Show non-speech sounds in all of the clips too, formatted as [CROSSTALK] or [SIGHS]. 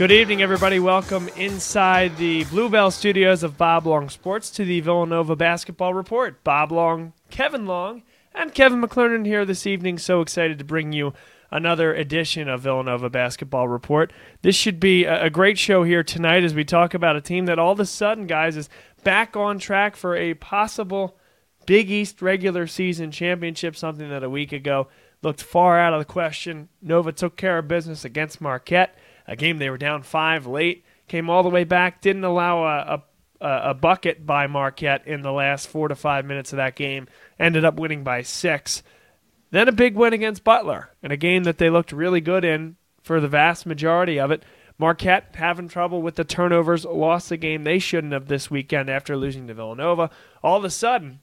Good evening, everybody. Welcome inside the Bluebell studios of Bob Long Sports to the Villanova Basketball Report. Bob Long, Kevin Long, and Kevin McClernand here this evening. So excited to bring you another edition of Villanova Basketball Report. This should be a great show here tonight as we talk about a team that all of a sudden, guys, is back on track for a possible Big East regular season championship, something that a week ago looked far out of the question. Nova took care of business against Marquette a game they were down five late, came all the way back, didn't allow a, a, a bucket by Marquette in the last four to five minutes of that game, ended up winning by six. Then a big win against Butler in a game that they looked really good in for the vast majority of it. Marquette having trouble with the turnovers, lost the game they shouldn't have this weekend after losing to Villanova. All of a sudden,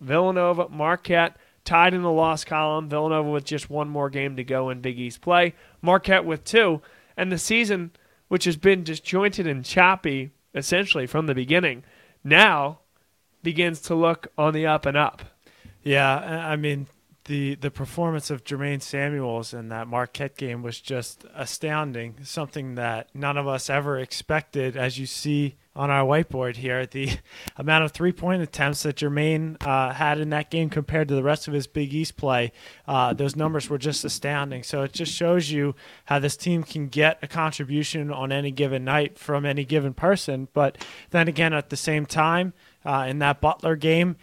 Villanova, Marquette tied in the loss column. Villanova with just one more game to go in Big East play. Marquette with two. And the season, which has been disjointed and choppy essentially from the beginning, now begins to look on the up and up. Yeah, I mean, the the performance of Jermaine Samuels in that Marquette game was just astounding. Something that none of us ever expected, as you see on our whiteboard here. The [LAUGHS] amount of three point attempts that Jermaine uh, had in that game compared to the rest of his Big East play, uh, those numbers were just astounding. So it just shows you how this team can get a contribution on any given night from any given person. But then again, at the same time, uh, in that Butler game,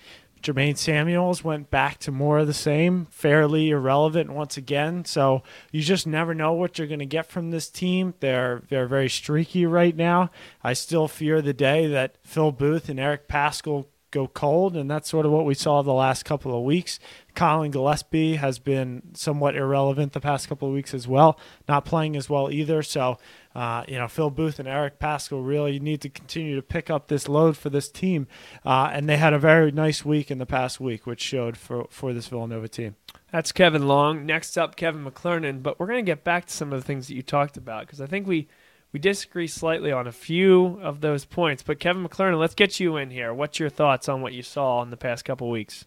Jermaine Samuels went back to more of the same, fairly irrelevant once again. So you just never know what you're going to get from this team. They're they're very streaky right now. I still fear the day that Phil Booth and Eric Paschall go cold, and that's sort of what we saw the last couple of weeks. Collin Gillespie has been somewhat irrelevant the past couple of weeks as well, not playing as well either. So, uh, you know, Phil Booth and Eric Paschall really need to continue to pick up this load for this team. Uh, and they had a very nice week in the past week, which showed for, for this Villanova team. That's Kevin Long. Next up, Kevin McClernand. But we're going to get back to some of the things that you talked about because I think we – we disagree slightly on a few of those points. But Kevin McClernand, let's get you in here. What's your thoughts on what you saw in the past couple weeks?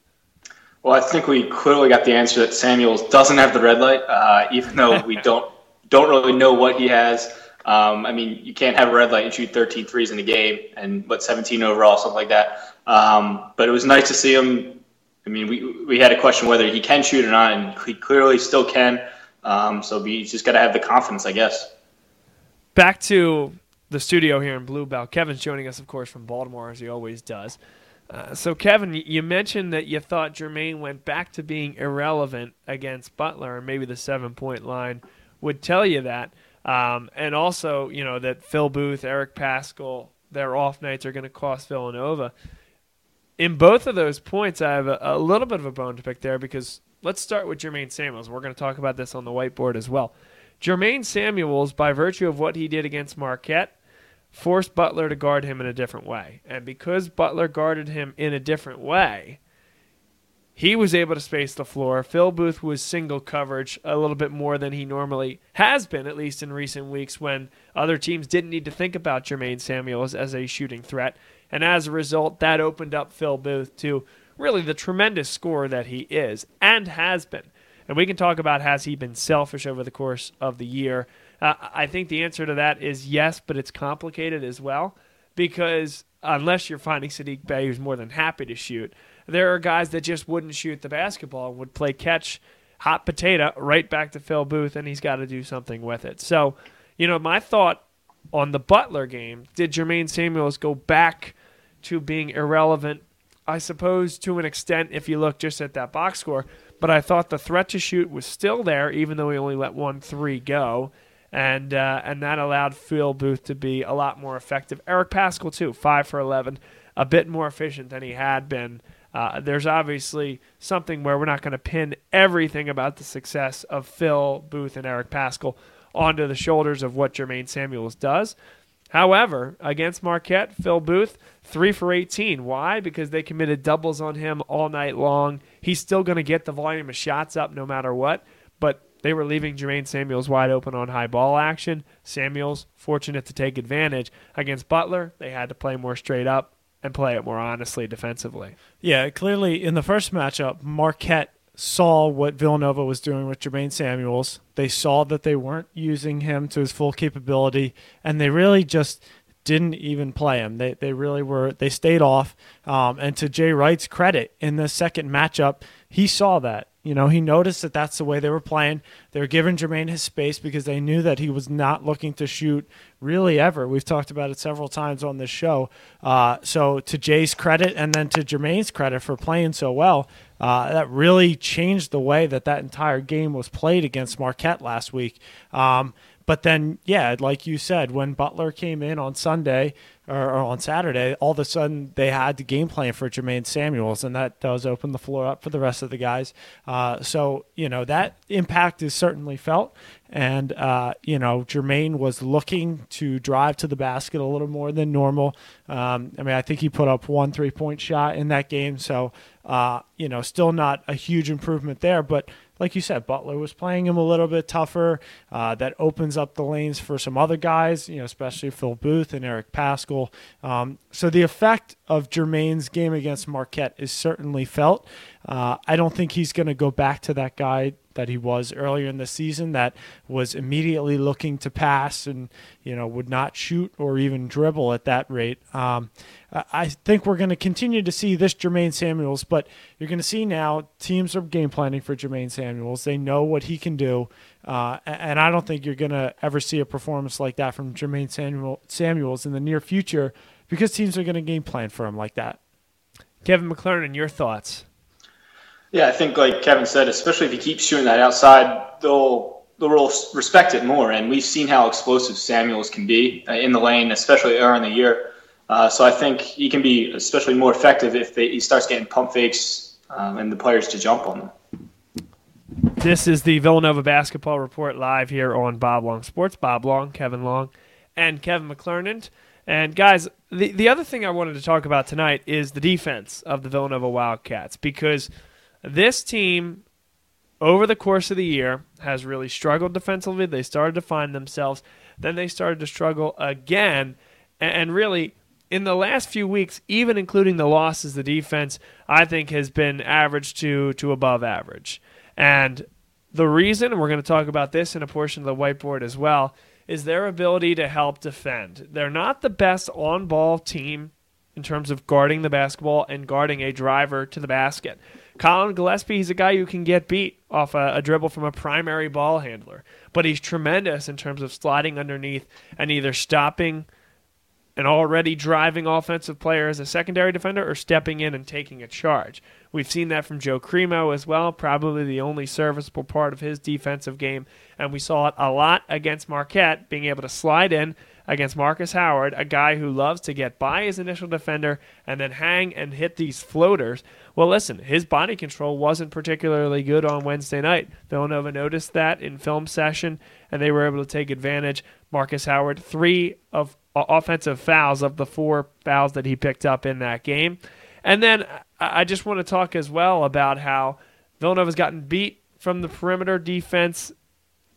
Well, I think we clearly got the answer that Samuels doesn't have the red light, uh, even though we [LAUGHS] don't don't really know what he has. Um, I mean, you can't have a red light and shoot 13 threes in a game and what 17 overall, something like that. Um, but it was nice to see him. I mean, we we had a question whether he can shoot or not, and he clearly still can. Um, so we just got to have the confidence, I guess back to the studio here in Bluebell. Kevin's joining us, of course, from Baltimore, as he always does. Uh, so, Kevin, you mentioned that you thought Jermaine went back to being irrelevant against Butler, and maybe the seven point line would tell you that. Um, and also, you know, that Phil Booth, Eric Paschall, their off nights are going to cost Villanova. In both of those points, I have a, a little bit of a bone to pick there because let's start with Jermaine Samuels. We're going to talk about this on the whiteboard as well. Jermaine Samuels, by virtue of what he did against Marquette, forced Butler to guard him in a different way. And because Butler guarded him in a different way, he was able to space the floor. Phil Booth was single coverage a little bit more than he normally has been, at least in recent weeks, when other teams didn't need to think about Jermaine Samuels as a shooting threat. And as a result, that opened up Phil Booth to really the tremendous scorer that he is and has been. And we can talk about has he been selfish over the course of the year. Uh, I think the answer to that is yes, but it's complicated as well because unless you're finding Saddiq Bey, who's more than happy to shoot, there are guys that just wouldn't shoot the basketball would play catch hot potato right back to Phil Booth, and he's got to do something with it. So, you know, my thought on the Butler game did Jermaine Samuels go back to being irrelevant? I suppose to an extent, if you look just at that box score but I thought the threat to shoot was still there, even though he only let one three go. And uh, and that allowed Phil Booth to be a lot more effective. Eric Paschall too, five for eleven, a bit more efficient than he had been. Uh, there's obviously something where we're not going to pin everything about the success of Phil Booth and Eric Paschall onto the shoulders of what Jermaine Samuels does. However, against Marquette, Phil Booth, 3 for 18. Why? Because they committed doubles on him all night long. He's still going to get the volume of shots up no matter what, but they were leaving Jermaine Samuels wide open on high ball action. Samuels, fortunate to take advantage. Against Butler, they had to play more straight up and play it more honestly defensively. Yeah, clearly in the first matchup, Marquette saw what Villanova was doing with Jermaine Samuels. They saw that they weren't using him to his full capability, and they really just didn't even play him. They they really were they stayed off. Um, and to Jay Wright's credit, in the second matchup, he saw that. You know, he noticed that that's the way they were playing. They were giving Jermaine his space because they knew that he was not looking to shoot really ever. We've talked about it several times on this show. Uh, so to Jay's credit, and then to Jermaine's credit for playing so well, uh, that really changed the way that that entire game was played against Marquette last week. Um, but then, yeah, like you said, when Butler came in on Sunday or, or, on Saturday, all of a sudden they had the game plan for Jermaine Samuels, and that does open the floor up for the rest of the guys. Uh, so, you know, that impact is certainly felt. And, uh, you know, Jermaine was looking to drive to the basket a little more than normal. Um, I mean, I think he put up one three point shot in that game. So, uh, you know, still not a huge improvement there, but like you said, Butler was playing him a little bit tougher. Uh, that opens up the lanes for some other guys, you know, especially Phil Booth and Eric Paschall. Um, so the effect of Jermaine's game against Marquette is certainly felt. Uh, I don't think he's going to go back to that guy that he was earlier in the season that was immediately looking to pass and you know would not shoot or even dribble at that rate. Um, I think we're going to continue to see this Jermaine Samuels, but you're going to see now teams are game planning for Jermaine Samuels. They know what he can do, uh, and I don't think you're going to ever see a performance like that from Jermaine Samuel, Samuels in the near future because teams are going to game plan for him like that. Kevin McClernand, your thoughts? Yeah, I think like Kevin said, especially if he keeps shooting that outside, they'll they'll respect it more. And we've seen how explosive Samuels can be uh, in the lane, especially early in the year. Uh, so I think he can be especially more effective if they, he starts getting pump fakes um, and the players to jump on them. This is the Villanova basketball report live here on Bob Long Sports. Bob Long, Kevin Long, and Kevin McClernand. And guys, the the other thing I wanted to talk about tonight is the defense of the Villanova Wildcats because this team over the course of the year has really struggled defensively. They started to find themselves, then they started to struggle again, and really in the last few weeks, even including the losses, the defense I think has been average to to above average. And the reason, and we're going to talk about this in a portion of the whiteboard as well, is their ability to help defend. They're not the best on ball team in terms of guarding the basketball and guarding a driver to the basket. Collin Gillespie, he's a guy who can get beat off a, a, dribble from a primary ball handler, but he's tremendous in terms of sliding underneath and either stopping an already driving offensive player as a secondary defender or stepping in and taking a charge. We've seen that from Joe Cremo as well, probably the only serviceable part of his defensive game. And we saw it a lot against Marquette, being able to slide in against Marcus Howard, a guy who loves to get by his initial defender and then hang and hit these floaters. Well, listen, his body control wasn't particularly good on Wednesday night. Villanova noticed that in film session, and they were able to take advantage. Marcus Howard, three of uh, offensive fouls of the four fouls that he picked up in that game. And then uh, I just want to talk as well about how Villanova's gotten beat from the perimeter defense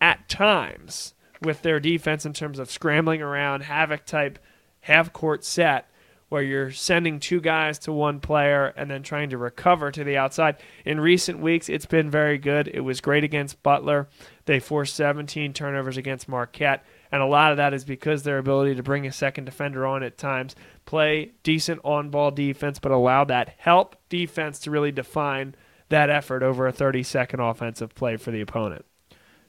at times with their defense in terms of scrambling around, havoc type half court set where you're sending two guys to one player and then trying to recover to the outside. In recent weeks, it's been very good. It was great against Butler. They forced 17 turnovers against Marquette. And a lot of that is because their ability to bring a second defender on at times, play decent on ball defense, but allow that help defense to really define that effort over a 30 second offensive play for the opponent.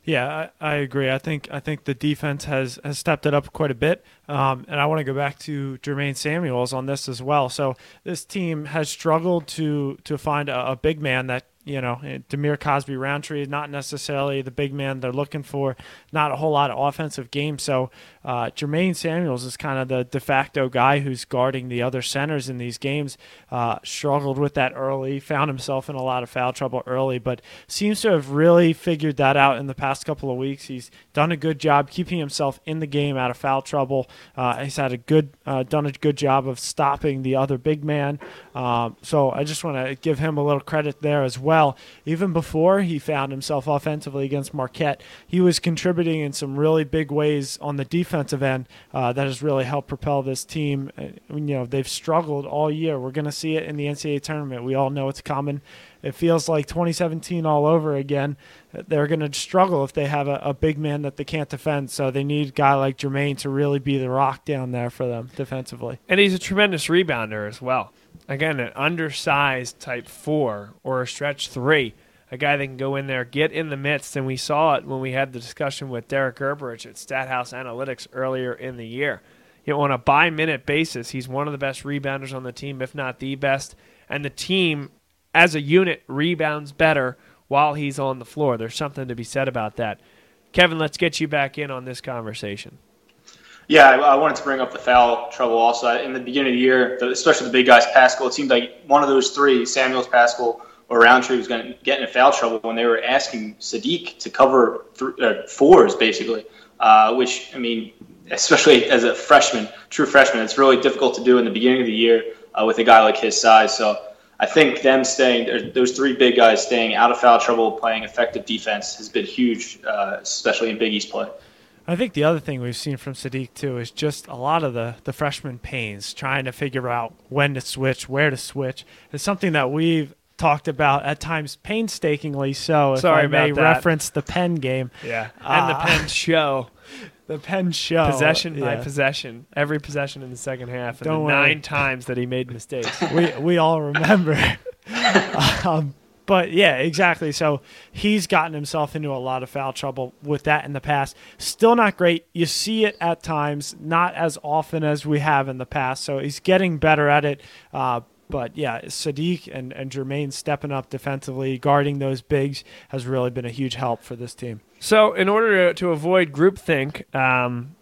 Yeah, I, I, agree. I think I think the defense has, has stepped it up quite a bit, um, and I want to go back to Jermaine Samuels on this as well. So this team has struggled to to find a, a big man that you know, Dhamir Cosby Roundtree is not necessarily the big man they're looking for. Not a whole lot of offensive game. So uh, Jermaine Samuels is kind of the de facto guy who's guarding the other centers in these games. Uh, struggled with that early, found himself in a lot of foul trouble early, but seems to have really figured that out in the past couple of weeks. He's done a good job keeping himself in the game out of foul trouble. Uh, he's had a good, uh, done a good job of stopping the other big man. Um, so I just want to give him a little credit there as well well. Even before he found himself offensively against Marquette, he was contributing in some really big ways on the defensive end uh, that has really helped propel this team. Uh, you know, they've struggled all year. We're going to see it in the NCAA tournament. We all know it's coming. It feels like 2017 all over again. They're going to struggle if they have a, a, big man that they can't defend. So they need a guy like Jermaine to really be the rock down there for them defensively. And he's a tremendous rebounder as well. Again, an undersized type four or a stretch three, a guy that can go in there, get in the midst. And we saw it when we had the discussion with Derek Gerberich at Stathouse Analytics earlier in the year. You know, on a by minute basis, he's one of the best rebounders on the team, if not the best. And the team as a unit rebounds better while he's on the floor. There's something to be said about that. Kevin, let's get you back in on this conversation. Yeah, I, wanted to bring up the foul trouble also. In the beginning of the year, especially the big guys, Paschall, it seemed like one of those three, Samuels, Paschall, or Roundtree, was going to get in foul trouble when they were asking Saddiq to cover th- uh, fours, basically, uh, which, I mean, especially as a freshman, true freshman, it's really difficult to do in the beginning of the year uh, with a guy like his size. So I think them staying, those three big guys staying out of foul trouble, playing effective defense has been huge, uh, especially in Big East play. I think the other thing we've seen from Saddiq too is just a lot of the the freshman pains, trying to figure out when to switch, where to switch. It's something that we've talked about at times painstakingly. So, if Sorry I may that. reference the Penn game, yeah, and uh, the Penn show [LAUGHS] the Penn show. Possession yeah. by possession. Every possession in the second half. And Don't the nine times that he made mistakes. [LAUGHS] we we all remember. [LAUGHS] um, but yeah, exactly. So he's gotten himself into a lot of foul trouble with that in the past. Still not great. You see it at times, not as often as we have in the past. So he's getting better at it. Uh, but yeah, Saddiq and, and Jermaine stepping up defensively, guarding those bigs has really been a huge help for this team. So, in order to, to avoid groupthink, um,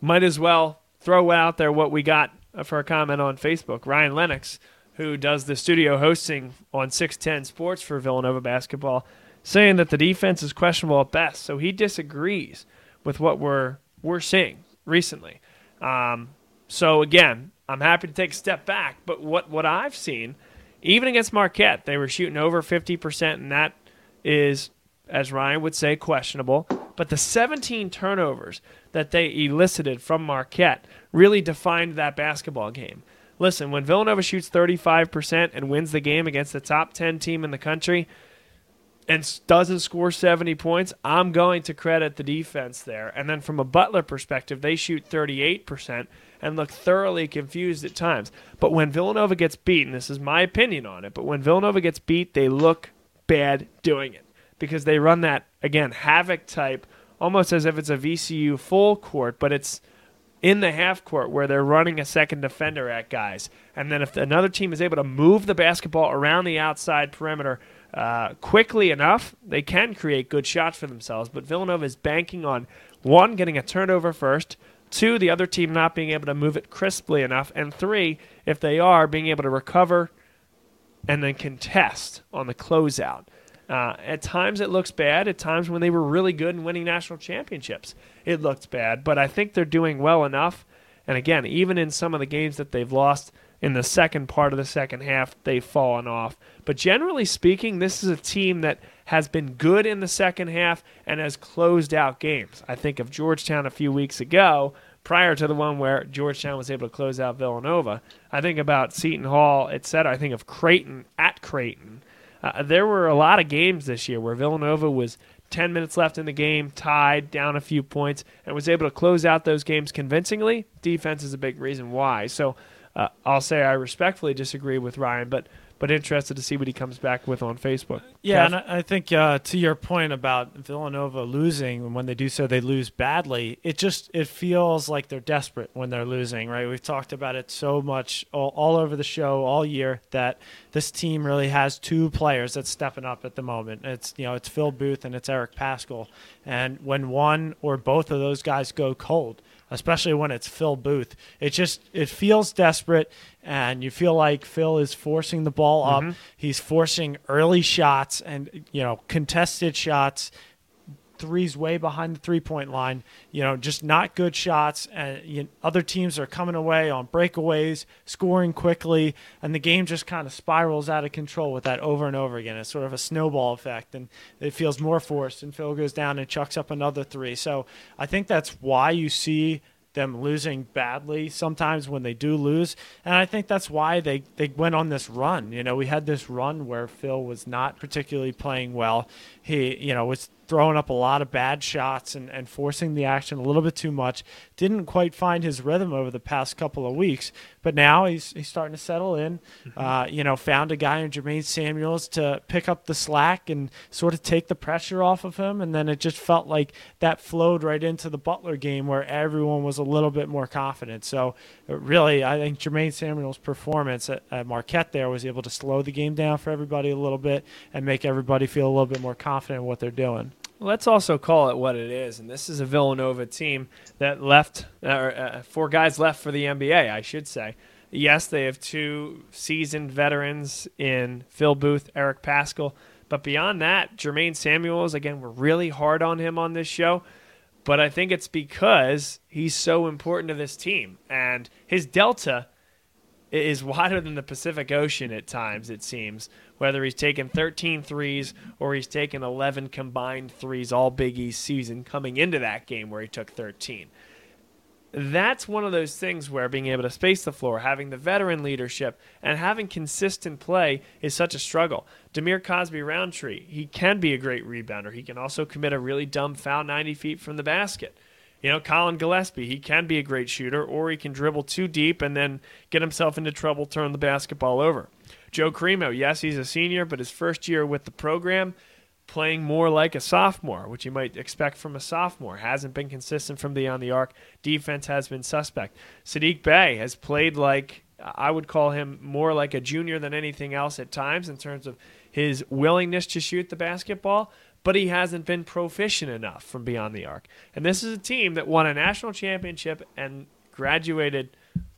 might as well throw out there what we got for a comment on Facebook. Ryan Lennox, who does the studio hosting on 610 Sports for Villanova basketball, saying that the defense is questionable at best. So he disagrees with what we're we're seeing recently. Um, so again, I'm happy to take a step back, but what what I've seen, even against Marquette, they were shooting over 50%, and that is as Ryan would say, questionable. But the 17 turnovers that they elicited from Marquette really defined that basketball game. Listen, when Villanova shoots 35% and wins the game against the top 10 team in the country and doesn't score 70 points, I'm going to credit the defense there. And then from a Butler perspective, they shoot 38% and look thoroughly confused at times. But when Villanova gets beaten, this is my opinion on it, but when Villanova gets beat, they look bad doing it because they run that again havoc type, almost as if it's a VCU full court, but it's in the half court where they're running a second defender at guys. And then if another team is able to move the basketball around the outside perimeter uh, quickly enough, they can create good shots for themselves. But Villanova is banking on one, getting a turnover first, two, the other team not being able to move it crisply enough, and three, if they are, being able to recover and then contest on the closeout. Uh, at times it looks bad. At times when they were really good and winning national championships, it looked bad. But I think they're doing well enough. And again, even in some of the games that they've lost in the second part of the second half, they've fallen off. But generally speaking, this is a team that has been good in the second half and has closed out games. I think of Georgetown a few weeks ago, prior to the one where Georgetown was able to close out Villanova. I think about Seton Hall, etc. I think of Creighton at Creighton uh, there were a lot of games this year where Villanova was 10 minutes left in the game, tied, down a few points, and was able to close out those games convincingly. Defense is a big reason why. So uh, I'll say I respectfully disagree with Ryan, but but interested to see what he comes back with on Facebook. Yeah, Kev? and I think uh, to your point about Villanova losing, when they do so, they lose badly. It just it feels like they're desperate when they're losing, right? We've talked about it so much all, all over the show all year that this team really has two players that's stepping up at the moment. It's you know it's Phil Booth and it's Eric Paschall, and when one or both of those guys go cold especially when it's Phil Booth. It just it feels desperate, and you feel like Phil is forcing the ball up. Mm-hmm. He's forcing early shots and you know contested shots. threes way behind the three point line. You know, just not good shots. And you know, other teams are coming away on breakaways, scoring quickly, and the game just kind of spirals out of control with that over and over again. It's sort of a snowball effect, and it feels more forced. And Phil goes down and chucks up another three. So I think that's why you see them losing badly sometimes when they do lose. And I think that's why they, they went on this run. You know, we had this run where Phil was not particularly playing well. He, you know, was throwing up a lot of bad shots and, and forcing the action a little bit too much. Didn't quite find his rhythm over the past couple of weeks, but now he's he's starting to settle in. Mm-hmm. Uh, you know, found a guy in Jermaine Samuels to pick up the slack and sort of take the pressure off of him, and then it just felt like that flowed right into the Butler game where everyone was a little bit more confident. So uh, really, I think Jermaine Samuels' performance at, at Marquette there was able to slow the game down for everybody a little bit and make everybody feel a little bit more confident in what they're doing. Let's also call it what it is, and this is a Villanova team that left, uh, uh, four guys left for the NBA, I should say. Yes, they have two seasoned veterans in Phil Booth, Eric Paschall, but beyond that, Jermaine Samuels, again, we're really hard on him on this show, but I think it's because he's so important to this team, and his delta is wider than the Pacific Ocean at times, it seems, whether he's taken 13 threes or he's taken 11 combined threes all Big East season coming into that game where he took 13. That's one of those things where being able to space the floor, having the veteran leadership, and having consistent play is such a struggle. Dhamir Cosby Roundtree, he can be a great rebounder. He can also commit a really dumb foul 90 feet from the basket. You know, Collin Gillespie, he can be a great shooter, or he can dribble too deep and then get himself into trouble, turn the basketball over. Joe Cremo, yes, he's a senior, but his first year with the program, playing more like a sophomore, which you might expect from a sophomore. Hasn't been consistent from beyond the arc. Defense has been suspect. Saddiq Bey has played like I would call him more like a junior than anything else at times in terms of his willingness to shoot the basketball, but he hasn't been proficient enough from beyond the arc. And this is a team that won a national championship and graduated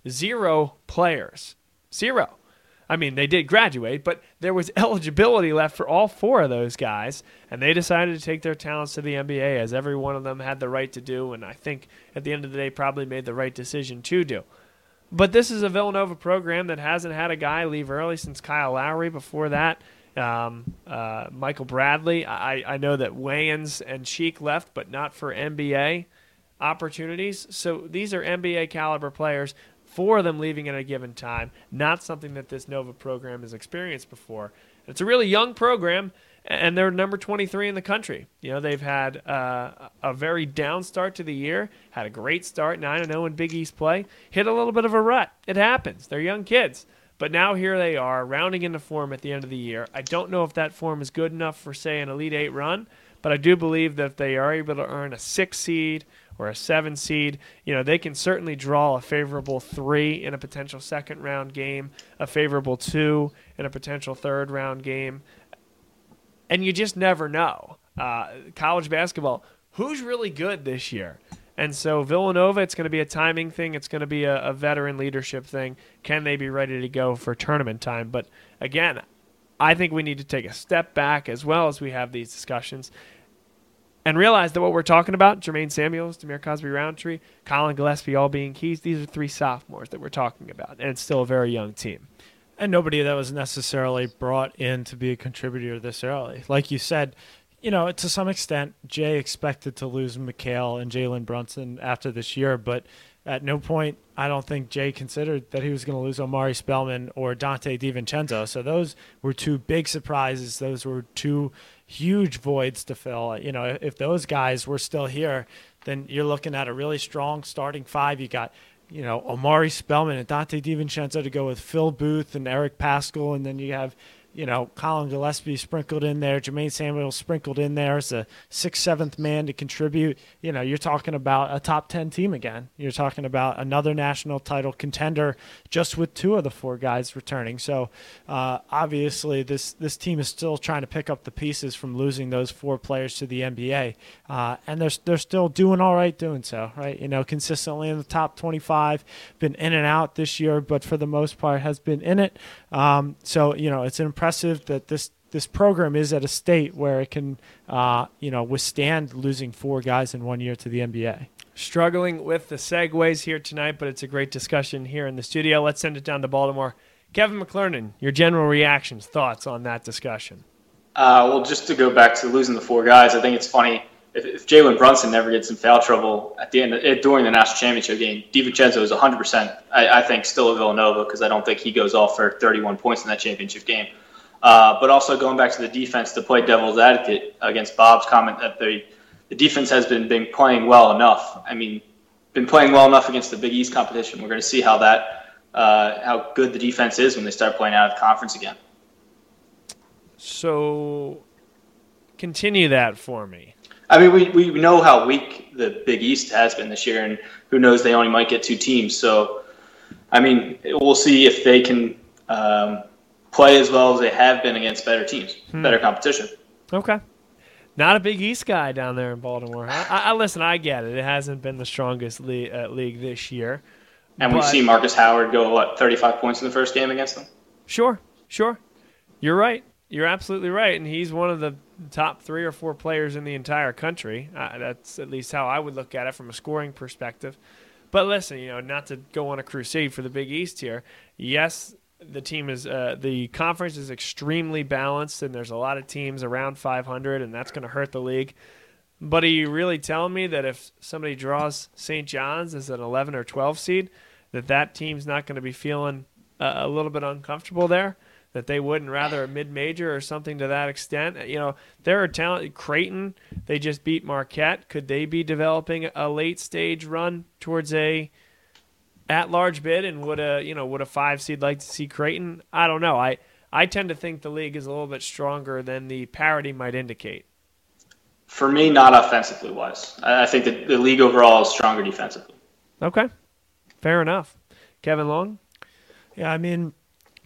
zero players. Zero. I mean, they did graduate, but there was [LAUGHS] eligibility left for all four of those guys, and they decided to take their talents to the NBA, as every one of them had the right to do, and I think at the end of the day, probably made the right decision to do. But this is a Villanova program that hasn't had a guy leave early since Kyle Lowry. Before that, um, uh, Michael Bradley. I, I know that Wayns and Cheek left, but not for NBA opportunities. So these are NBA caliber players. Four of them leaving at a given time. Not something that this Nova program has experienced before. It's a really young program, and they're number 23 in the country. You know, they've had uh, a very down start to the year, had a great start, 9 0 in Big East play, hit a little bit of a rut. It happens. They're young kids. But now here they are, rounding into form at the end of the year. I don't know if that form is good enough for, say, an Elite Eight run, but I do believe that if they are able to earn a six seed or a seven seed, you know, they can certainly draw a favorable three in a potential second round game, a favorable two in a potential third round game. And you just never know. Uh, college basketball, who's really good this year? And so Villanova, it's going to be a timing thing. It's going to be a, a, veteran leadership thing. Can they be ready to go for tournament time? But again, I think we need to take a step back as well as we have these discussions and realize that what we're talking about, Jermaine Samuels, Dhamir Cosby Roundtree, Collin Gillespie all being keys, these are three sophomores that we're talking about. And it's still a very young team. And nobody that was necessarily brought in to be a contributor this early. Like you said, you know, to some extent, Jay expected to lose Mikal and Jalen Brunson after this year, but at no point I don't think Jay considered that he was going to lose Omari Spellman or Donte DiVincenzo. So those were two big surprises. Those were two huge voids to fill. You know, if those guys were still here, then you're looking at a really strong starting five. You got you know, Omari Spellman and Donte DiVincenzo to go with Phil Booth and Eric Paschall, and then you have you know, Collin Gillespie sprinkled in there, Jermaine Samuel sprinkled in there as a sixth, seventh man to contribute. You know, you're talking about a top 10 team again. You're talking about another national title contender just with two of the four guys returning. So uh, obviously, this, this team is still trying to pick up the pieces from losing those four players to the NBA. Uh, and they're, they're still doing all right doing so, right? You know, consistently in the top 25, been in and out this year, but for the most part has been in it. Um, so, you know, it's an impressive that this this program is at a state where it can, uh, you know, withstand losing four guys in one year to the NBA. Struggling with the segues here tonight, but it's a great discussion here in the studio. Let's send it down to Baltimore. Kevin McClernand, your general reactions, thoughts on that discussion? Uh, well, just to go back to losing the four guys, I think it's funny if, if Jalen Brunson never gets in foul trouble at the end of, eh, during the national championship game, DiVincenzo is 100. percent I, I think still a Villanova because I don't think he goes off for 31 points in that championship game. Uh, but also going back to the defense to play devil's advocate against Bob's comment that the the defense has been been playing well enough. I mean, been playing well enough against the Big East competition. We're going to see how that uh, how good the defense is when they start playing out of the conference again. So, continue that for me. I mean, we, we know how weak the Big East has been this year, and who knows, they only might get two teams. So, I mean, we'll see if they can um, play as well as they have been against better teams, hmm. better competition. Okay. Not a Big East guy down there in Baltimore. I, I listen. I get it. It hasn't been the strongest league, uh, league this year, and we've seen Marcus Howard go what thirty-five points in the first game against them. Sure, sure. You're right. You're absolutely right, and he's one of the top three or four players in the entire country. Uh, that's at least how I would look at it from a scoring perspective. But listen, you know, not to go on a crusade for the Big East here. Yes, the team is uh, the conference is extremely balanced, and there's a lot of teams around 500, and that's going to hurt the league. But are you really telling me that if somebody draws St. John's as an 11 or 12 seed, that that team's not going to be feeling uh, a little bit uncomfortable there? That they wouldn't rather a mid-major or something to that extent? You know, there are talent. Creighton, they just beat Marquette. Could they be developing a late-stage run towards a at large bid, and would a you know would a five seed like to see Creighton? I don't know. I I tend to think the league is a little bit stronger than the parity might indicate. For me, not offensively wise. I think that the league overall is stronger defensively. Okay, fair enough. Kevin Long. Yeah, I mean,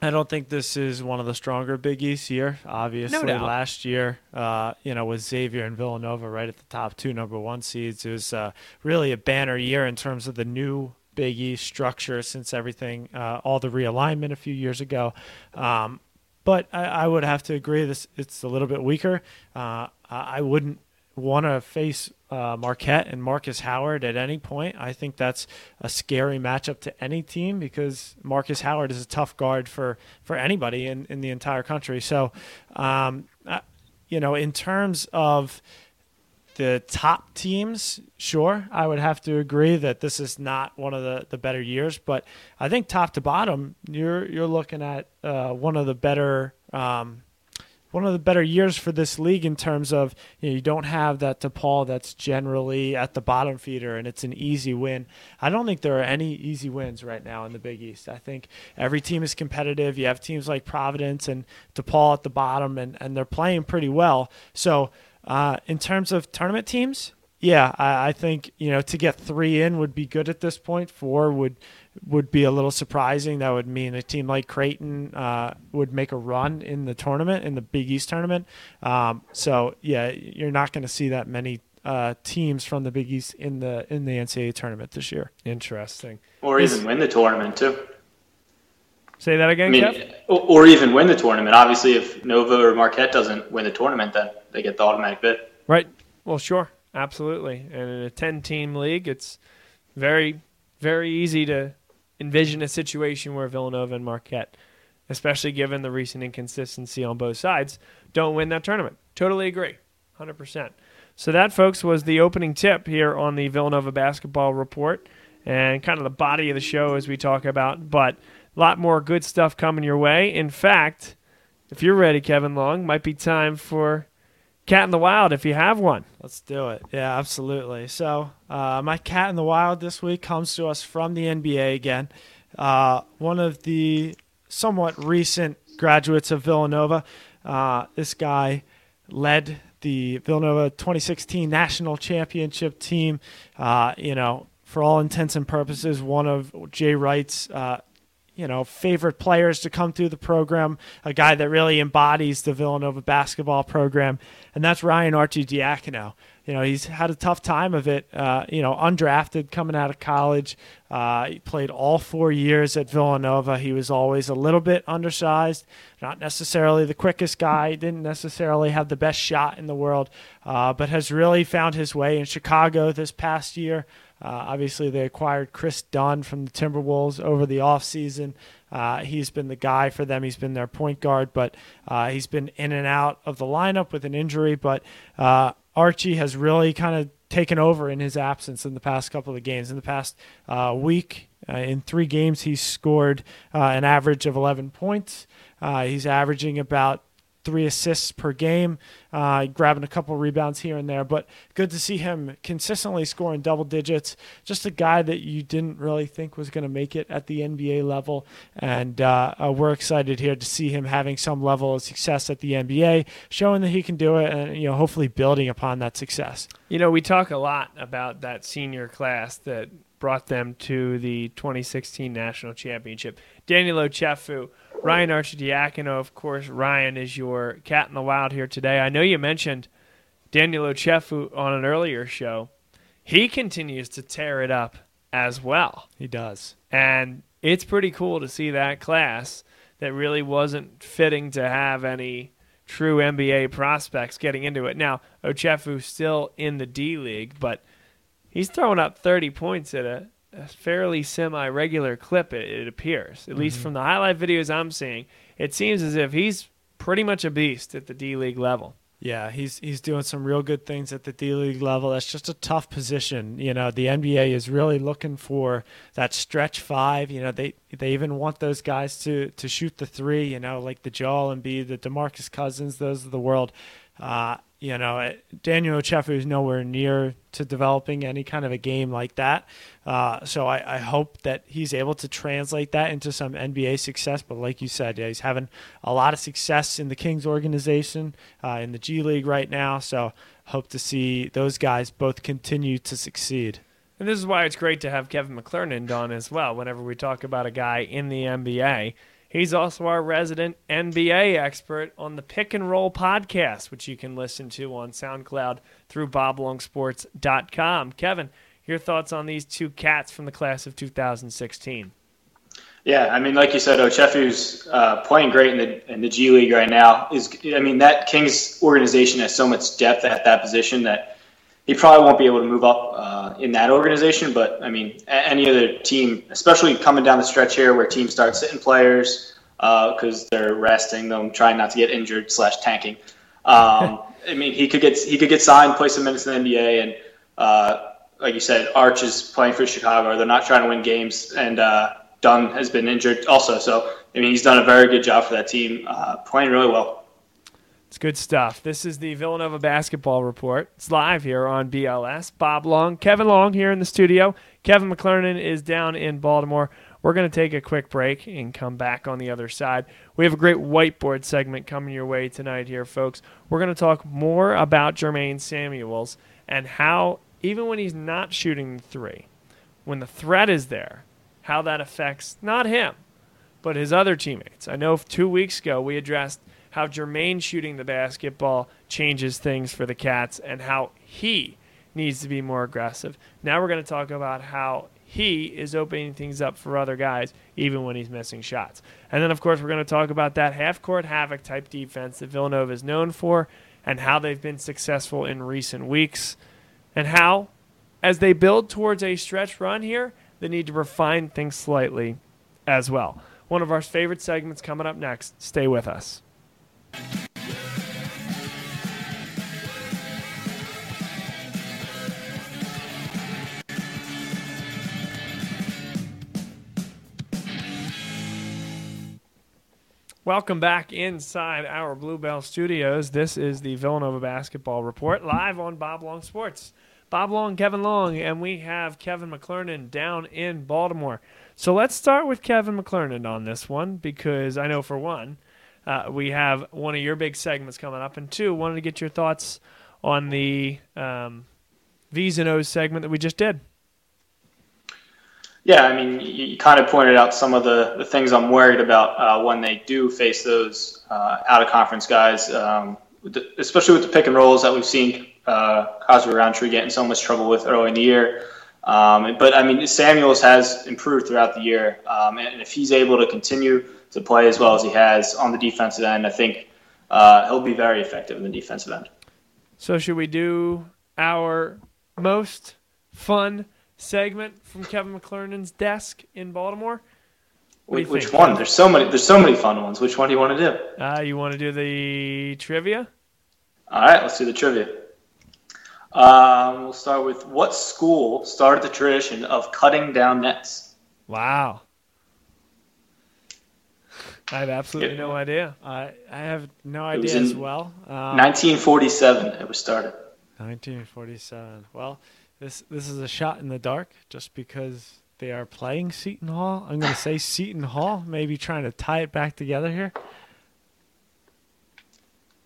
I don't think this is one of the stronger Big East year. Obviously, no last year, uh, you know, with Xavier and Villanova right at the top two number one seeds, it was uh, really a banner year in terms of the new Big East structure since everything, uh, all the realignment a few years ago. Um, but I, I, would have to agree this it's a little bit weaker. Uh, I wouldn't want to face uh, Marquette and Marcus Howard at any point. I think that's a scary matchup to any team because Marcus Howard is a tough guard for, for anybody in, in the entire country. So, um, you know, in terms of the top teams, sure, I would have to agree that this is not one of the, the better years. But I think top to bottom, you're you're looking at uh, one of the better um, one of the better years for this league in terms of you, know, you don't have that DePaul that's generally at the bottom feeder and it's an easy win. I don't think there are any easy wins right now in the Big East. I think every team is competitive. You have teams like Providence and DePaul at the bottom, and, and they're playing pretty well. So uh, in terms of tournament teams, yeah, I, I, think you know to get three in would be good at this point. Four would would be a little surprising. That would mean a team like Creighton uh, would make a run in the tournament in the Big East tournament. Um, so yeah, you're not going to see that many uh, teams from the Big East in the in the NCAA tournament this year. Interesting. Or even win the tournament too. Say that again, I mean, Or even win the tournament. Obviously, if Nova or Marquette doesn't win the tournament, then they get the automatic bid. Right. Well, sure. Absolutely. And in a 10 team league, it's very, very easy to envision a situation where Villanova and Marquette, especially given the recent inconsistency on both sides, don't win that tournament. Totally agree. 100%. So, that, folks, was the opening tip here on the Villanova basketball report and kind of the body of the show as we talk about. But lot more good stuff coming your way. In fact, if you're ready, Kevin Long, might be time for Cat in the Wild if you have one. Let's do it. Yeah, absolutely. So, uh, my Cat in the Wild this week comes to us from the NBA again. Uh, one of the somewhat recent graduates of Villanova. Uh, this guy led the Villanova 2016 national championship team. Uh, you know, for all intents and purposes, one of Jay Wright's uh, you know favorite players to come through the program, a guy that really embodies the Villanova basketball program, and that's Ryan Arcidiacono you know he's had a tough time of it. Uh, you know, undrafted coming out of college. Uh, he played all four years at Villanova. He was always a little bit undersized, not necessarily the quickest guy. Didn't necessarily have the best shot in the world, uh, but has really found his way in Chicago this past year. Uh, obviously, they acquired Kris Dunn from the Timberwolves over the offseason. Uh, he's been the guy for them. He's been their point guard, but uh, he's been in and out of the lineup with an injury. But uh, Archie has really kind of taken over in his absence in the past couple of games. In the past uh, week, uh, in three games, he's scored uh, an average of 11 points. He's averaging about three assists per game, uh, grabbing a couple rebounds here and there. But good to see him consistently scoring double digits. Just a guy that you didn't really think was going to make it at the NBA level, and uh, uh, we're excited here to see him having some level of success at the NBA, showing that he can do it, and you know hopefully building upon that success. You know, we talk a lot about that senior class that brought them to the 2016 national championship. Daniel Ochefu Ryan Arcidiacono, of course. Ryan is your cat in the wild here today. I know you mentioned Daniel Ochefu on an earlier show. He continues to tear it up as well. He does. And it's pretty cool to see that class that really wasn't fitting to have any true NBA prospects getting into it. Now, Ochefu's still in the D League, but he's throwing up 30 points at a a fairly semi-regular clip. It, it appears, at mm-hmm. least from the highlight videos I'm seeing, it seems as if he's pretty much a beast at the D League level. Yeah, he's he's doing some real good things at the D League level. That's just a tough position. You know, the NBA is really looking for that stretch five. You know, they they even want those guys to to shoot the three. You know, like the Joel be the Demarcus Cousins, those of the world. Uh, you know, Daniel Ochefu is nowhere near to developing any kind of a game like that. Uh, so I, I, hope that he's able to translate that into some NBA success. But like you said, yeah, he's having a lot of success in the Kings organization, uh, in the G League right now. So hope to see those guys both continue to succeed. And this is why it's great to have Kevin McClernand on as well. Whenever we talk about a guy in the NBA, He's also our resident NBA expert on the Pick and Roll podcast, which you can listen to on SoundCloud through boblongsports.com. Kevin, your thoughts on these two cats from the class of 2016? Yeah, I mean, like you said, Ochefu's uh, playing great in the in the G League right now. Is I mean, that Kings organization has so much depth at that position that he probably won't be able to move up uh, in that organization. But I mean, any other team, especially coming down the stretch here, where teams start sitting players because uh, they're resting them, trying not to get injured slash tanking. [LAUGHS] Um, I mean, he could get he could get signed, play some minutes in the NBA, and uh, like you said, Arch is playing for Chicago. They're not trying to win games, and uh, Dunn has been injured also. So I mean, he's done a very good job for that team, uh, playing really well. It's good stuff. This is the Villanova Basketball Report. It's live here on BLS. Bob Long, Kevin Long here in the studio. Kevin McClernand is down in Baltimore. We're going to take a quick break and come back on the other side. We have a great whiteboard segment coming your way tonight here, folks. We're going to talk more about Jermaine Samuels and how, even when he's not shooting the three, when the threat is there, how that affects not him, but his other teammates. I know two weeks ago we addressed how Jermaine shooting the basketball changes things for the Cats and how he needs to be more aggressive. Now we're going to talk about how he is opening things up for other guys even when he's missing shots. And then, of course, we're going to talk about that half court havoc type defense that Villanova is known for and how they've been successful in recent weeks and how, as they build towards a stretch run here, they need to refine things slightly as well. One of our favorite segments coming up next. Stay with us. Welcome back inside our Bluebell Studios. This is the Villanova Basketball Report live on Bob Long Sports. Bob Long, Kevin Long, and we have Kevin McClernand down in Baltimore. So let's start with Kevin McClernand on this one because I know for one, uh, we have one of your big segments coming up, and two, wanted to get your thoughts on the um, V's and O's segment that we just did. Yeah, I mean, you, kind of pointed out some of the, the things I'm worried about uh, when they do face those uh, out of conference guys, um, especially with the pick and rolls that we've seen uh, Cosby Roundtree get in so much trouble with early in the year. Um, but I mean, Samuels has improved throughout the year, um, and if he's able to continue to play as well as he has on the defensive end, I think uh, he'll be very effective in the defensive end. So should we do our most fun segment from Kevin McClernand's desk in Baltimore? Which think? one? There's so many. There's so many fun ones. Which one do you want to do? Uh, you want to do the trivia? All right, let's do the trivia. Um, we'll start with what school started the tradition of cutting down nets? Wow. I have absolutely Yeah. no idea. I I have no It was idea as well. Um, 1947, it was started. 1947. Well, this this is a shot in the dark just because they are playing Seton Hall. I'm going to say Seton Hall, maybe trying to tie it back together here.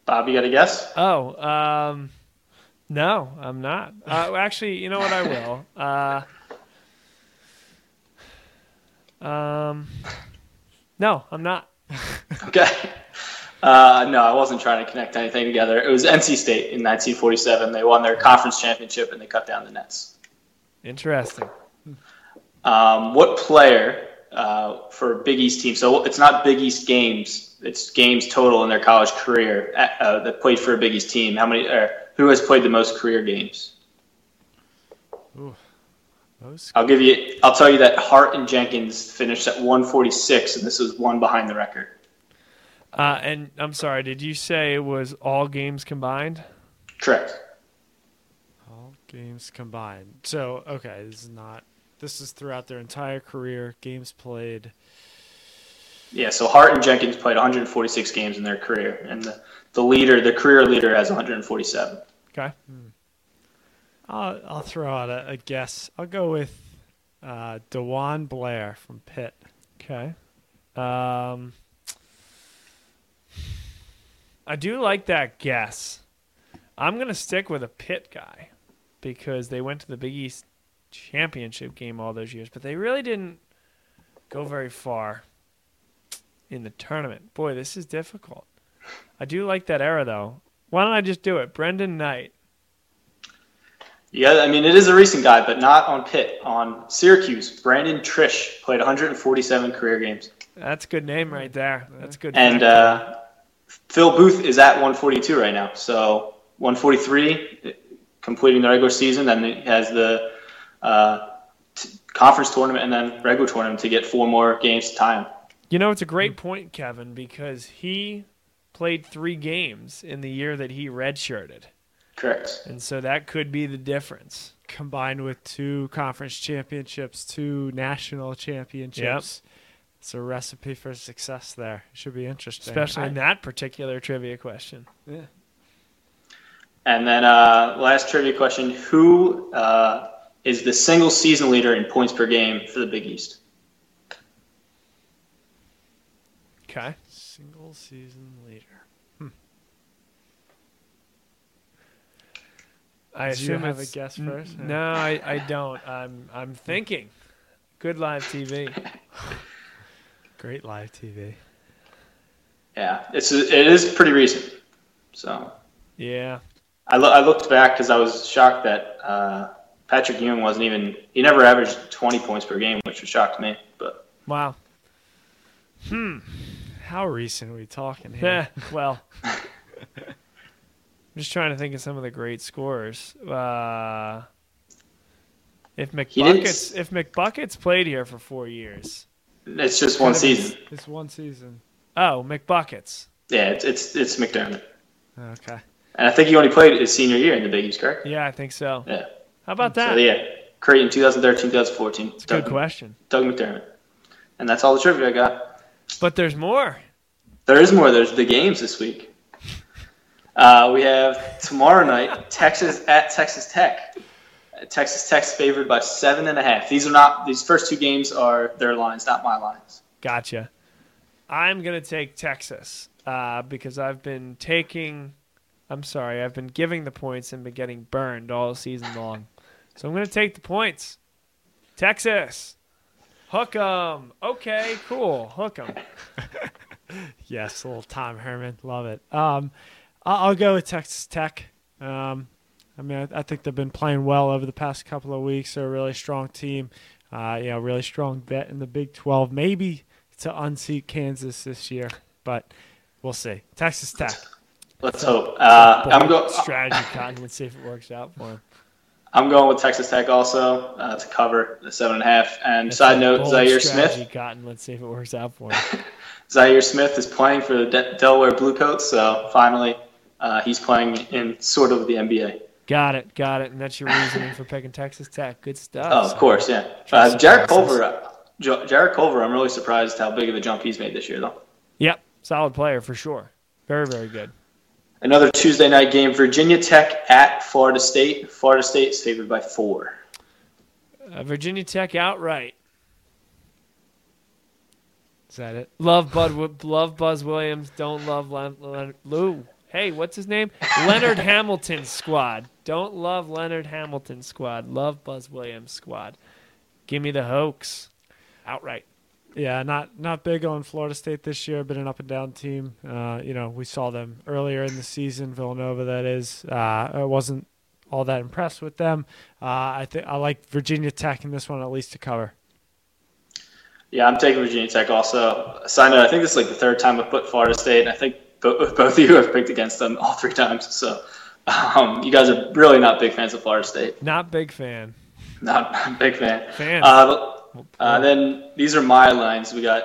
Bob, you got a guess? Oh, um, no, I'm not. Uh, actually, you know what? I will. [LAUGHS] Uh, um, no, I'm not. [LAUGHS] Okay. Uh, no, I wasn't trying to connect anything together. It was NC State in 1947. They won their conference championship and they cut down the nets. Interesting. Um, what player uh, for Big East team? So it's not Big East games; it's games total in their college career uh, that played for a Big East team. How many? Uh, who has played the most career games? Most I'll give you. I'll tell you that Hart and Jenkins finished at 146, and this was one behind the record. Uh, and I'm sorry, did you say it was all games combined? Correct. all games combined. So, okay, this is not this is throughout their entire career, games played. Yeah. So Hart and Jenkins played 146 games in their career, and the, the leader, the career leader, has 147. Okay. I'll, I'll throw out a, a guess. I'll go with uh, DeJuan Blair from Pitt. Okay. Um, I do like that guess. I'm going to stick with a Pitt guy because they went to the Big East championship game all those years, but they really didn't go very far in the tournament. Boy, this is difficult. I do like that era, though. Why don't I just do it? Brandin Knight. Yeah, I mean it is a recent guy, but not on Pitt. On Syracuse, Brandon Triche played 147 career games, That's a good name right there. That's a good. and uh, Phil Booth is at 142 right now. So 143, completing the regular season, then he has the uh, t- conference tournament and then regular tournament to get four more games to tie him. You know, it's a great point, Kevin, because he played three games in the year that he redshirted. Correct. And so that could be the difference. combined with two conference championships, two national championships. It's a recipe for success there. It should be interesting. Especially I- in that particular trivia question. Yeah. And then uh, last trivia question: Who uh, is the single season leader in points per game for the Big East? Okay. Single season leader. I assume you have a it's- guess N- first? No, I, I [LAUGHS] don't. I'm I'm thinking. Good live TV. [LAUGHS] Great live TV. Yeah, it's it is pretty recent. So Yeah. I, lo- I looked back because I was shocked that uh, Patrick Ewing wasn't even he never averaged 20 points per game, which was shocked me. But Wow. Hmm. How recent are we talking here? Yeah. [LAUGHS] Well. [LAUGHS] I'm just trying to think of some of the great scores. Uh, if McBuckets s- if McBuckets played here for four years. It's just one season. It's one season. Oh, McBuckets. Yeah, it's it's it's McDermott, Okay. and I think he only played his senior year in the Big East, correct? Yeah, I think so. Yeah. How about So that? yeah, Creighton 2013, 2014. It's a good Doug, question. Doug McDermott, and that's all the trivia I got. But there's more. There is more. There's the games this week. Uh, we have tomorrow night Texas at Texas Tech. Texas Tech's favored by seven and a half. These are not. These first two games are their lines, not my lines. Gotcha. I'm going to take Texas uh, because I've been taking, I'm sorry, I've been giving the points and been getting burned all season long. So I'm going to take the points. Texas. Hook 'em. Okay, cool. Hook 'em. [LAUGHS] Yes, little Tom Herman, love it. Um, I'll, I'll go with Texas Tech. Um, I mean, I, I think they've been playing well over the past couple of weeks. They're a really strong team. Uh, you know, really strong bet in the Big 12. Maybe to unseat Kansas this year, but we'll see. Texas Tech. Let's hope. Uh, I'm Bold go. strategy, Cotton. Let's see if it works out for him. I'm going with Texas Tech also uh, to cover the seven and a half. And That's side note, Zaire strategy, Smith. Cotton. Let's see if it works out for him. [LAUGHS] Zhaire Smith is playing for the De- Delaware Bluecoats, so finally uh, he's playing in sort of the NBA. Got it. Got it. And that's your reasoning for picking Texas Tech. Good stuff. Oh, of course, yeah. Uh, Jarrett. Culver, uh, Jarrett Culver. I'm really surprised how big of a jump he's made this year, though. Yep. Solid player for sure. Very, very good. Another Tuesday night game: Virginia Tech at Florida State. Florida State is favored by four. Uh, Virginia Tech outright. Is that it? Love Bud. Love Buzz Williams. Don't love Len- Leonard. Lou. Hey, what's his name? Leonard [LAUGHS] Hamilton squad. Don't love Leonard Hamilton squad. Love Buzz Williams squad. Give me the Hokies. Outright. Yeah, not not big on Florida State this year. Been an up and down team. Uh, you know, we saw them earlier in the season. Villanova, that is. Uh, I wasn't all that impressed with them. Uh, I think I like Virginia Tech in this one at least to cover. Yeah, I'm taking Virginia Tech also. Side note: I think this is like the third time I've put Florida State, and I think both, [LAUGHS] both of you have picked against them all three times. So um, you guys are really not big fans of Florida State. Not big fan. Not a [LAUGHS] big fan. Fan. Uh, uh, then these are my lines. We got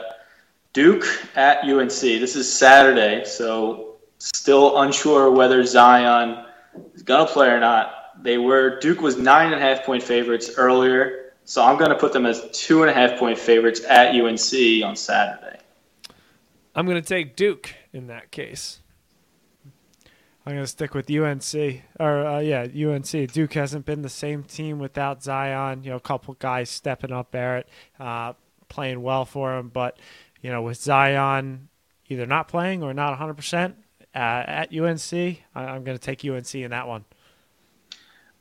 Duke at UNC. This is Saturday, so still unsure whether Zion is gonna play or not. They were Duke was nine and a half point favorites earlier, so I'm gonna put them as two and a half point favorites at UNC on Saturday. I'm going to take Duke in that case. I'm going to stick with UNC. Or uh, yeah, UNC. Duke hasn't been the same team without Zion. You know, a couple guys stepping up, Barrett, uh, playing well for him. But you know, with Zion either not playing or not 100 percent uh, at UNC, I- I'm going to take UNC in that one.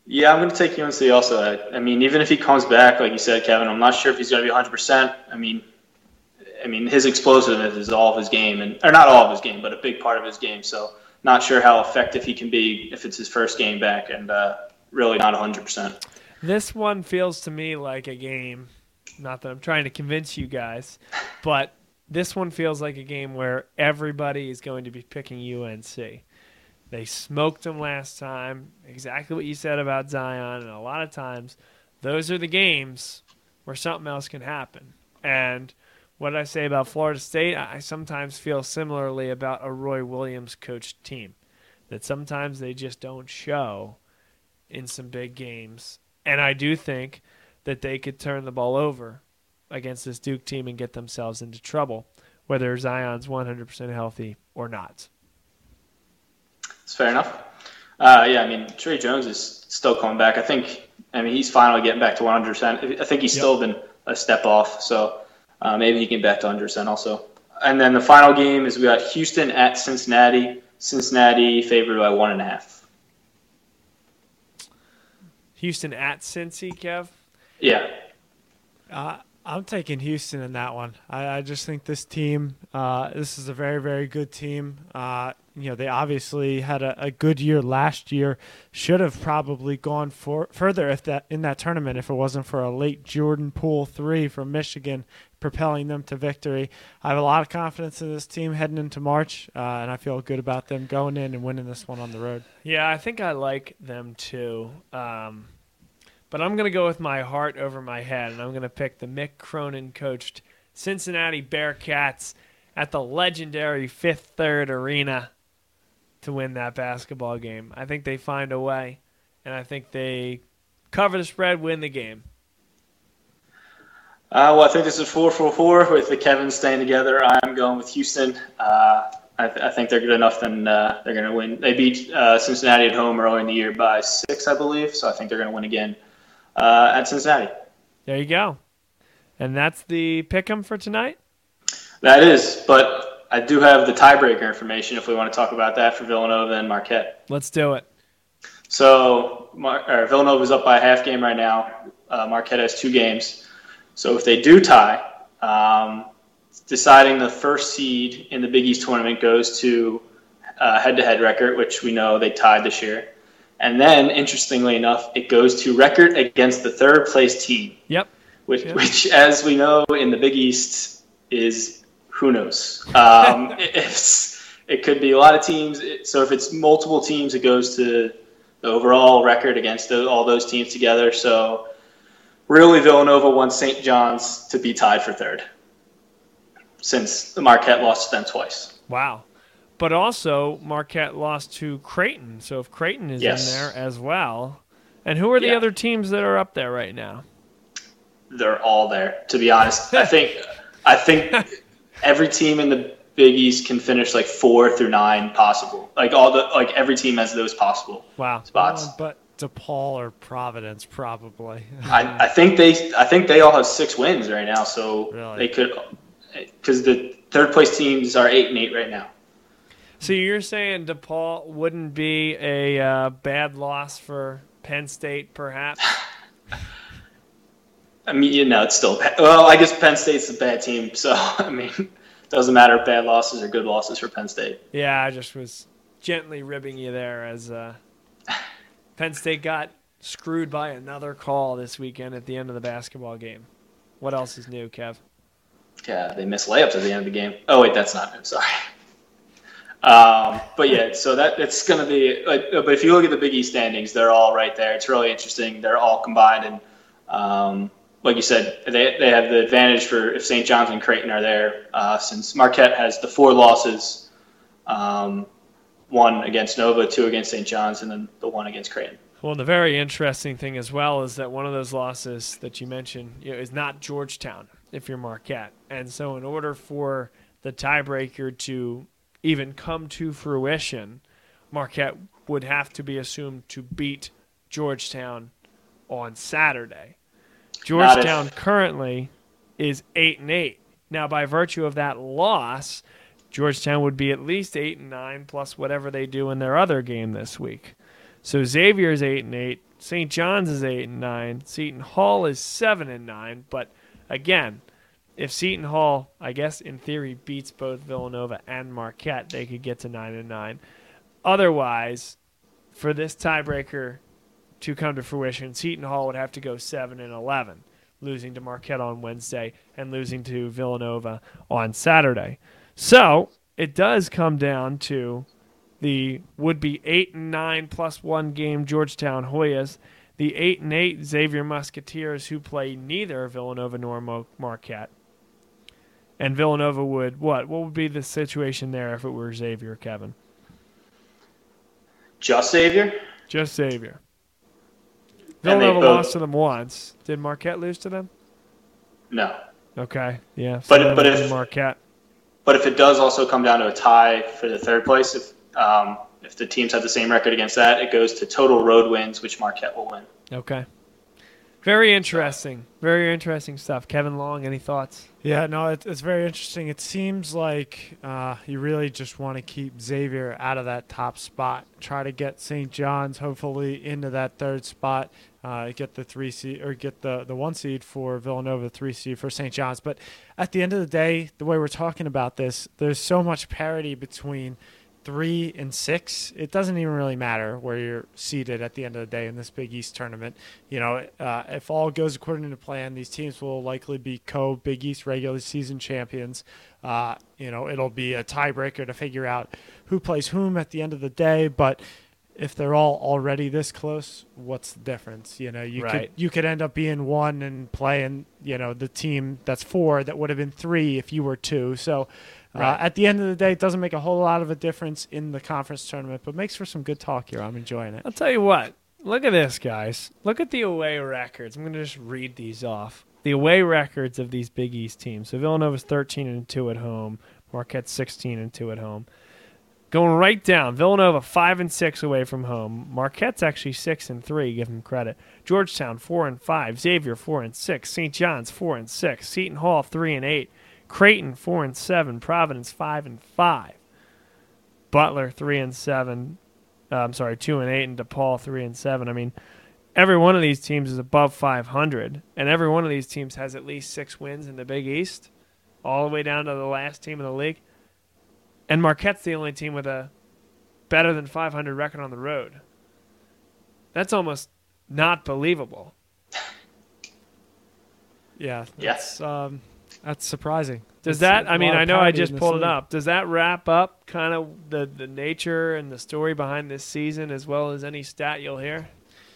Yeah, I'm going to take UNC also. I, I mean, even if he comes back, like you said, Kevin, I'm not sure if he's going to be 100%. I mean, I mean, his explosiveness is all of his game, and or not all of his game, but a big part of his game. So, not sure how effective he can be if it's his first game back, and uh, really not 100%. This one feels to me like a game. Not that I'm trying to convince you guys, but this one feels like a game where everybody is going to be picking UNC. They smoked them last time. Exactly what you said about Zion, and a lot of times, those are the games where something else can happen. And what did I say about Florida State, I sometimes feel similarly about a Roy Williams coached team. That sometimes they just don't show in some big games. And I do think that they could turn the ball over against this Duke team and get themselves into trouble, whether Zion's 100% healthy or not. It's fair enough. Uh, yeah, I mean, Tre Jones is still coming back. I think, I mean, he's finally getting back to 100%. I think he's Yep. still been a step off, so uh, maybe he can bet to 100% also. And then the final game is we got Houston at Cincinnati. Cincinnati favored by one and a half. Houston at Cincy, Kev. Yeah, Uh, I'm taking Houston in that one. I, I just think this team, uh, this is a very, very good team. Uh, you know, they obviously had a, a good year last year. Should have probably gone for further if that in that tournament if it wasn't for a late Jordan Poole three from Michigan propelling them to victory. I have a lot of confidence in this team heading into March, uh, and I feel good about them going in and winning this one on the road. Yeah, I think I like them too. Um, but I'm going to go with my heart over my head, and I'm going to pick the Mick Cronin coached Cincinnati Bearcats at the legendary Fifth Third Arena to win that basketball game. I think they find a way, and I think they cover the spread, win the game. Uh, well, I think this is four for four with the Kevin staying together. I'm going with Houston. Uh, I, th- I think they're good enough, and uh, they're going to win. They beat uh, Cincinnati at home early in the year by six, I believe. So I think they're going to win again uh, at Cincinnati. There you go. And that's the pick 'em for tonight. That is, but I do have the tiebreaker information if we want to talk about that for Villanova and Marquette. Let's do it. So Mar- or Villanova's up by a half game right now. Uh, Marquette has two games. So if they do tie, um, deciding the first seed in the Big East tournament goes to uh, head-to-head record, which we know they tied this year. And then, interestingly enough, it goes to record against the third place team. Yep. Which, Yep. which, as we know in the Big East, is who knows. Um, [LAUGHS] it's, it could be a lot of teams. So if it's multiple teams, it goes to the overall record against the, all those teams together. So really, Villanova wants St. John's to be tied for third, since Marquette lost to them twice. Wow. But also, Marquette lost to Creighton. So if Creighton is Yes. in there as well. And who are the Yeah. other teams that are up there right now? They're all there. To be honest, I [LAUGHS] think I think every team in the Big East can finish like four through nine possible. Like all the like every team has those possible Wow. spots. But DePaul or Providence, probably. I, I think they I think they all have six wins right now, so Really? they could because the third place teams are eight and eight right now. So you're saying DePaul wouldn't be a uh, bad loss for Penn State, perhaps? [SIGHS] I mean, you know, it's still well. I guess Penn State's a bad team, so [LAUGHS] I mean, it doesn't matter if bad losses or good losses for Penn State. yeah, I just was gently ribbing you there as uh, Penn State got screwed by another call this weekend at the end of the basketball game. What else is new, Kev? Yeah, they missed layups at the end of the game. Oh wait, that's not new. Sorry. Um, but yeah, so that it's going to be. Like, but if you look at the Big East standings, they're all right there. It's really interesting. They're all combined, and um, like you said, they they have the advantage for if St. John's and Creighton are there, uh, since Marquette has the four losses, um, one against Nova, two against St. John's, and then the one against Creighton. Well, the very interesting thing as well is that one of those losses that you mentioned you know, is not Georgetown if you're Marquette. And so, in order for the tiebreaker to even come to fruition, Marquette would have to be assumed to beat Georgetown on Saturday. Not if- Georgetown currently is 8 and 8. Now, by virtue of that loss, Georgetown would be at least 8 and 9 plus whatever they do in their other game this week. So Xavier is eight and eight. St. John's is eight and nine. Seton Hall is seven and nine. But again, if Seton Hall, I guess in theory, beats both Villanova and Marquette, they could get to nine and nine. Otherwise, for this tiebreaker to come to fruition, Seton Hall would have to go seven and eleven, losing to Marquette on Wednesday and losing to Villanova on Saturday. So it does come down to the would be eight and nine plus one game Georgetown Hoyas, the eight and eight Xavier Musketeers who play neither Villanova nor Marquette, and Villanova would what? What would be the situation there if it were Xavier, Kevin? Just Xavier? Just Xavier. Villanova both- lost to them once. Did Marquette lose to them? No. Okay, yeah. But- but it if- Marquette, But if it does also come down to a tie for the third place, if um, if the teams have the same record against that, it goes to total road wins, which Marquette will win. okay. Very interesting. Very interesting stuff. Kevin Long, any thoughts? Yeah, no, it, it's very interesting. It seems like uh, you really just want to keep Xavier out of that top spot. Try to get St. John's hopefully into that third spot. Uh, get the three seed or get the the one seed for Villanova, three seed for St. John's. But at the end of the day, the way we're talking about this, there's so much parity between three and six, it doesn't even really matter where you're seated at the end of the day in this Big East tournament. You know, uh, if all goes according to plan, these teams will likely be co Big East regular season champions. Uh, you know, it'll be a tiebreaker to figure out who plays whom at the end of the day, but if they're all already this close, what's the difference? You know, you Right. could you could end up being one and playing, you know, the team that's four that would have been three if you were two. So uh, Right. at the end of the day, it doesn't make a whole lot of a difference in the conference tournament, but makes for some good talk here. I'm enjoying it. I'll tell you what. Look at this, guys. Look at the away records. I'm going to just read these off. The away records of these Big East teams. So Villanova's 13 and 2 at home. Marquette's 16 and 2 at home. Going right down. Villanova 5 and 6 away from home. Marquette's actually 6 and 3, give them credit. Georgetown 4 and 5. Xavier 4 and 6. St. John's 4 and 6. Seton Hall 3 and 8. Creighton 4 and 7. Providence 5 and 5. Butler 3 and 7 uh, I'm sorry, two and eight, and DePaul three and seven. I mean, every one of these teams is above 500, and every one of these teams has at least six wins in the Big East, all the way down to the last team in the league. And Marquette's the only team with a better than 500 record on the road. That's almost not believable. [LAUGHS] Yeah. Yes. That's, um, that's surprising. Does That's that? I mean, I know I just in this pulled it up. Does that wrap up kind of the the nature and the story behind this season, as well as any stat you'll hear?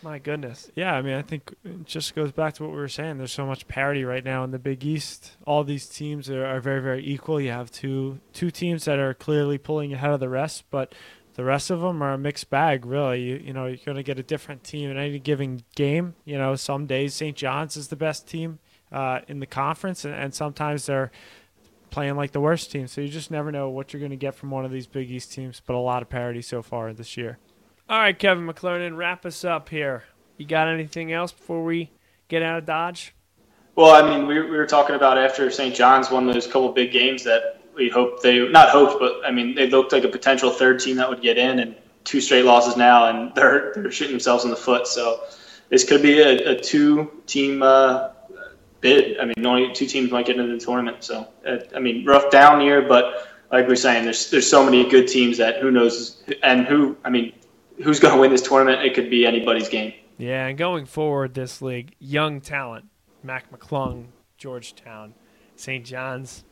My goodness. Yeah, I mean, I think it just goes back to what we were saying. There's so much parity right now in the Big East. All these teams are, are very, very equal. You have two two teams that are clearly pulling ahead of the rest, but the rest of them are a mixed bag. Really, you, you know, you're going to get a different team in any given game. You know, some days St. John's is the best team uh, in the conference, and, and sometimes they're playing like the worst team. So you just never know what you're going to get from one of these Big East teams. But a lot of parity so far this year. All right, Kevin McClernand, wrap us up here. You got anything else before we get out of Dodge? Well, I mean, we, we were talking about after St. John's won those couple big games that we hoped they not hoped, but I mean, they looked like a potential third team that would get in, and two straight losses now, and they're they're shooting themselves in the foot. So this could be a, a two-team uh, bid. I mean, only two teams might get into the tournament. So uh, I mean, rough down year, but like we're saying, there's there's so many good teams that who knows and who I mean, who's going to win this tournament? It could be anybody's game. Yeah, and going forward, this league, young talent, Mac McClung, Georgetown, St. John's,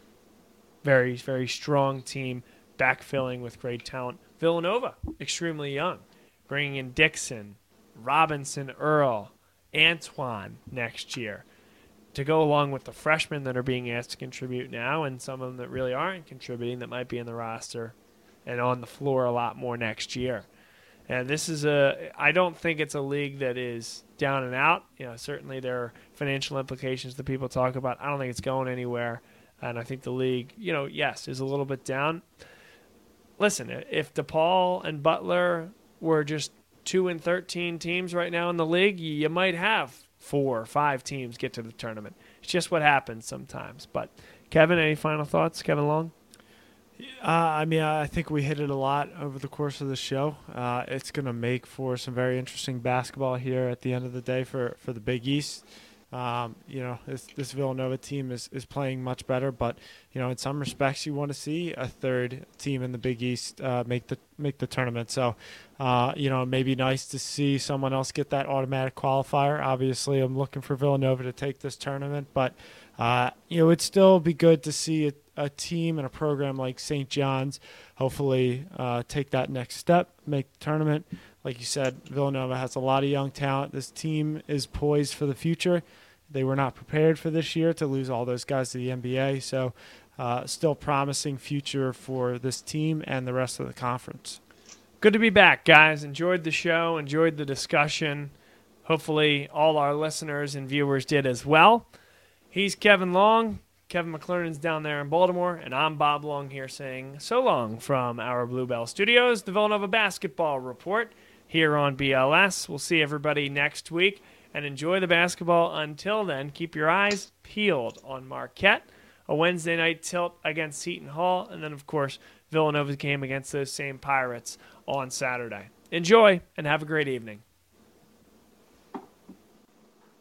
very, very strong team, backfilling with great talent. Villanova, extremely young, bringing in Dixon, Robinson, Earl, Antoine next year to go along with the freshmen that are being asked to contribute now and some of them that really aren't contributing that might be in the roster and on the floor a lot more next year. And this is a I don't think it's a league that is down and out. You know, certainly there are financial implications that people talk about. I don't think it's going anywhere. And I think the league, you know, yes, is a little bit down. Listen, if DePaul and Butler were just 2 and 13 teams right now in the league, you might have four or five teams get to the tournament. It's just what happens sometimes. But Kevin, any final thoughts? Kevin Long? Uh, I mean, I think we hit it a lot over the course of the show. Uh, it's going to make for some very interesting basketball here at the end of the day for, for the Big East. Um, you know, this, this Villanova team is, is playing much better, but you know, in some respects, you want to see a third team in the Big East uh, make the make the tournament. So, uh, you know, it may be nice to see someone else get that automatic qualifier. Obviously, I'm looking for Villanova to take this tournament, but uh, you know, it'd still be good to see a, a team and a program like St. John's hopefully uh, take that next step, make the tournament. Like you said, Villanova has a lot of young talent. This team is poised for the future. They were not prepared for this year to lose all those guys to the NBA. So, uh, still promising future for this team and the rest of the conference. Good to be back, guys. Enjoyed the show, enjoyed the discussion. Hopefully, all our listeners and viewers did as well. He's Kevin Long. Kevin McClernand's down there in Baltimore, and I'm Bob Long here saying so long from our Bluebell Studios, the Villanova Basketball Report here on BLS. We'll see everybody next week and enjoy the basketball. Until then, keep your eyes peeled on Marquette, a Wednesday night tilt against Seton Hall, and then, of course, Villanova's game against those same Pirates on Saturday. Enjoy and have a great evening.